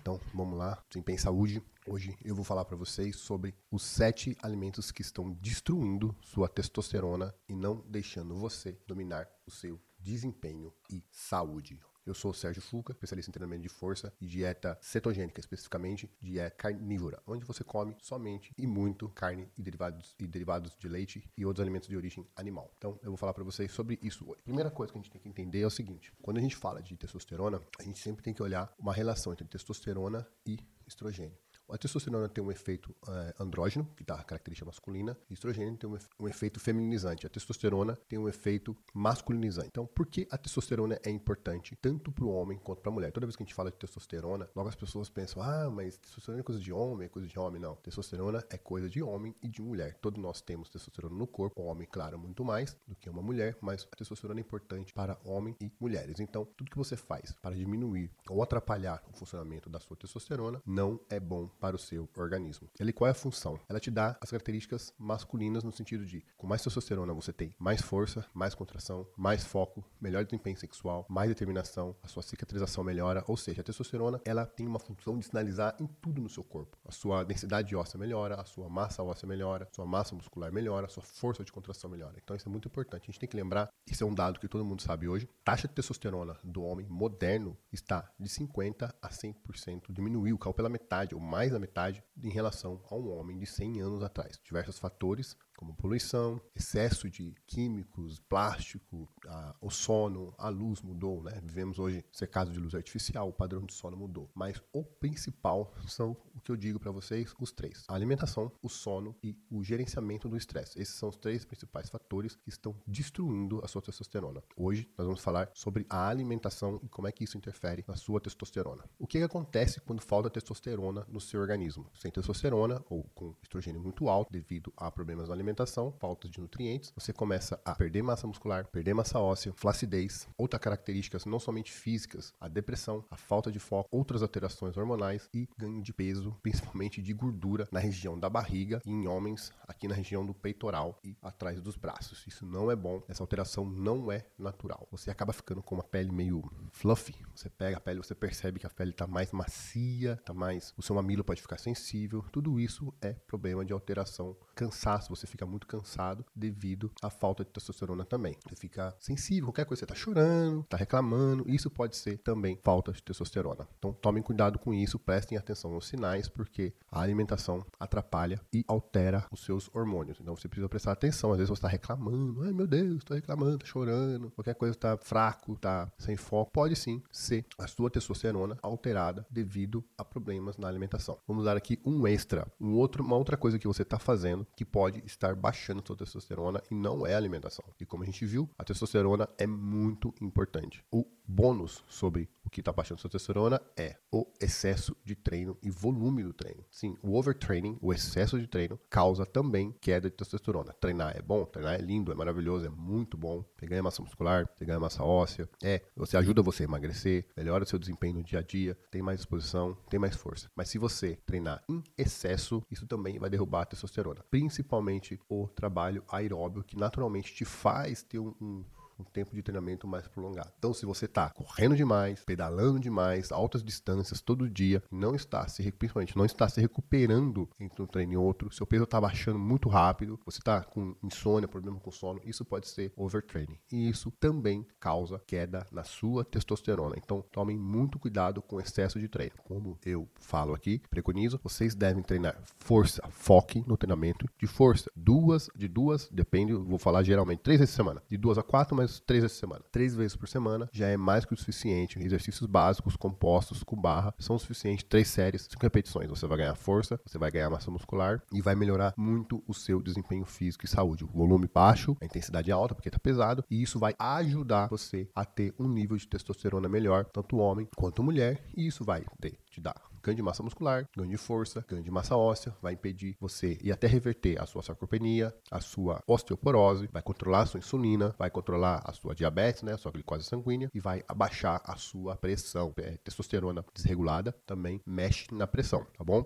Então, vamos lá, Desempenho em Saúde. Hoje eu vou falar para vocês sobre os sete alimentos que estão destruindo sua testosterona e não deixando você dominar o seu desempenho e saúde. Eu sou o Sérgio Fuca, especialista em treinamento de força e dieta cetogênica, especificamente dieta carnívora, onde você come somente e muito carne e derivados, e derivados de leite e outros alimentos de origem animal. Então, eu vou falar para vocês sobre isso hoje. Primeira coisa que a gente tem que entender é o seguinte: quando a gente fala de testosterona, a gente sempre tem que olhar uma relação entre testosterona e estrogênio. A testosterona tem um efeito é, andrógeno, que dá a característica masculina, e estrogênio tem um, um, efeito feminizante. A testosterona tem um efeito masculinizante. Então, por que a testosterona é importante tanto para o homem quanto para a mulher? Toda vez que a gente fala de testosterona, logo as pessoas pensam, ah, mas testosterona é coisa de homem, é coisa de homem. Não, testosterona é coisa de homem e de mulher. Todos nós temos testosterona no corpo, o homem, claro, muito mais do que uma mulher, mas a testosterona é importante para homem e mulheres. Então, tudo que você faz para diminuir ou atrapalhar o funcionamento da sua testosterona não é bom para o seu organismo. Ele qual é a função? Ela te dá as características masculinas no sentido de, com mais testosterona você tem mais força, mais contração, mais foco, melhor desempenho sexual, mais determinação, a sua cicatrização melhora, ou seja, a testosterona ela tem uma função de sinalizar em tudo no seu corpo. A sua densidade óssea melhora, a sua massa óssea melhora, a sua massa muscular melhora, a sua força de contração melhora. Então isso é muito importante. A gente tem que lembrar, isso é um dado que todo mundo sabe hoje, taxa de testosterona do homem moderno está de 50 a 100%, diminuiu, caiu pela metade ou mais da metade em relação a um homem de 100 anos atrás. Diversos fatores como poluição, excesso de químicos, plástico, a, o sono, a luz mudou, né? Vivemos hoje cercado de luz artificial, o padrão de sono mudou. Mas o principal são o que eu digo para vocês, os três: a alimentação, o sono e o gerenciamento do estresse. Esses são os três principais fatores que estão destruindo a sua testosterona. Hoje nós vamos falar sobre a alimentação e como é que isso interfere na sua testosterona. O que, que acontece quando falta testosterona no seu organismo? Sem testosterona ou com estrogênio muito alto devido a problemas na alimentação alimentação, falta de nutrientes, você começa a perder massa muscular, perder massa óssea, flacidez, outras características não somente físicas, a depressão, a falta de foco, outras alterações hormonais e ganho de peso, principalmente de gordura na região da barriga e em homens aqui na região do peitoral e atrás dos braços. Isso não é bom, essa alteração não é natural. Você acaba ficando com uma pele meio fluffy. Você pega a pele, você percebe que a pele está mais macia, tá mais, o seu mamilo pode ficar sensível. Tudo isso é problema de alteração, cansaço, você fica muito cansado devido à falta de testosterona também. Você fica sensível, qualquer coisa, você tá chorando, tá reclamando, isso pode ser também falta de testosterona. Então tomem cuidado com isso, prestem atenção nos sinais, porque a alimentação atrapalha e altera os seus hormônios. Então você precisa prestar atenção, às vezes você está reclamando, ai meu Deus, estou reclamando, tá chorando, qualquer coisa está fraco, tá sem foco, pode sim ser a sua testosterona alterada devido a problemas na alimentação. Vamos dar aqui um extra, um outro, uma outra coisa que você está fazendo que pode estar baixando sua testosterona e não é alimentação. E como a gente viu, a testosterona é muito importante. O bônus sobre que está baixando sua testosterona é o excesso de treino e volume do treino. Sim, o overtraining, o excesso de treino, causa também queda de testosterona. Treinar é bom, treinar é lindo, é maravilhoso, é muito bom. Você ganha massa muscular, você ganha massa óssea, é, você ajuda você a emagrecer, melhora seu desempenho no dia a dia, tem mais disposição, tem mais força. Mas se você treinar em excesso, isso também vai derrubar a testosterona, principalmente o trabalho aeróbio, que naturalmente te faz ter um, um um tempo de treinamento mais prolongado. Então, se você está correndo demais, pedalando demais, altas distâncias todo dia, não está se principalmente não está se recuperando entre um treino e outro, seu peso está baixando muito rápido, você está com insônia, problema com sono, isso pode ser overtraining. E isso também causa queda na sua testosterona. Então, tomem muito cuidado com excesso de treino. Como eu falo aqui, preconizo, vocês devem treinar força, foque no treinamento de força. Duas, de duas, depende, vou falar geralmente três vezes por semana, de duas a quatro, mas menos três vezes por semana. Três vezes por semana já é mais que o suficiente. Exercícios básicos, compostos, com barra, são o suficiente. Três séries, cinco repetições. Você vai ganhar força, você vai ganhar massa muscular e vai melhorar muito o seu desempenho físico e saúde. O volume baixo, a intensidade alta, porque tá pesado, e isso vai ajudar você a ter um nível de testosterona melhor, tanto homem quanto mulher, e isso vai ter, te dar ganho de massa muscular, ganho de força, ganho de massa óssea, vai impedir você e até reverter a sua sarcopenia, a sua osteoporose, vai controlar a sua insulina, vai controlar a sua diabetes, né, a sua glicose sanguínea e vai abaixar a sua pressão. É, testosterona desregulada também mexe na pressão, tá bom?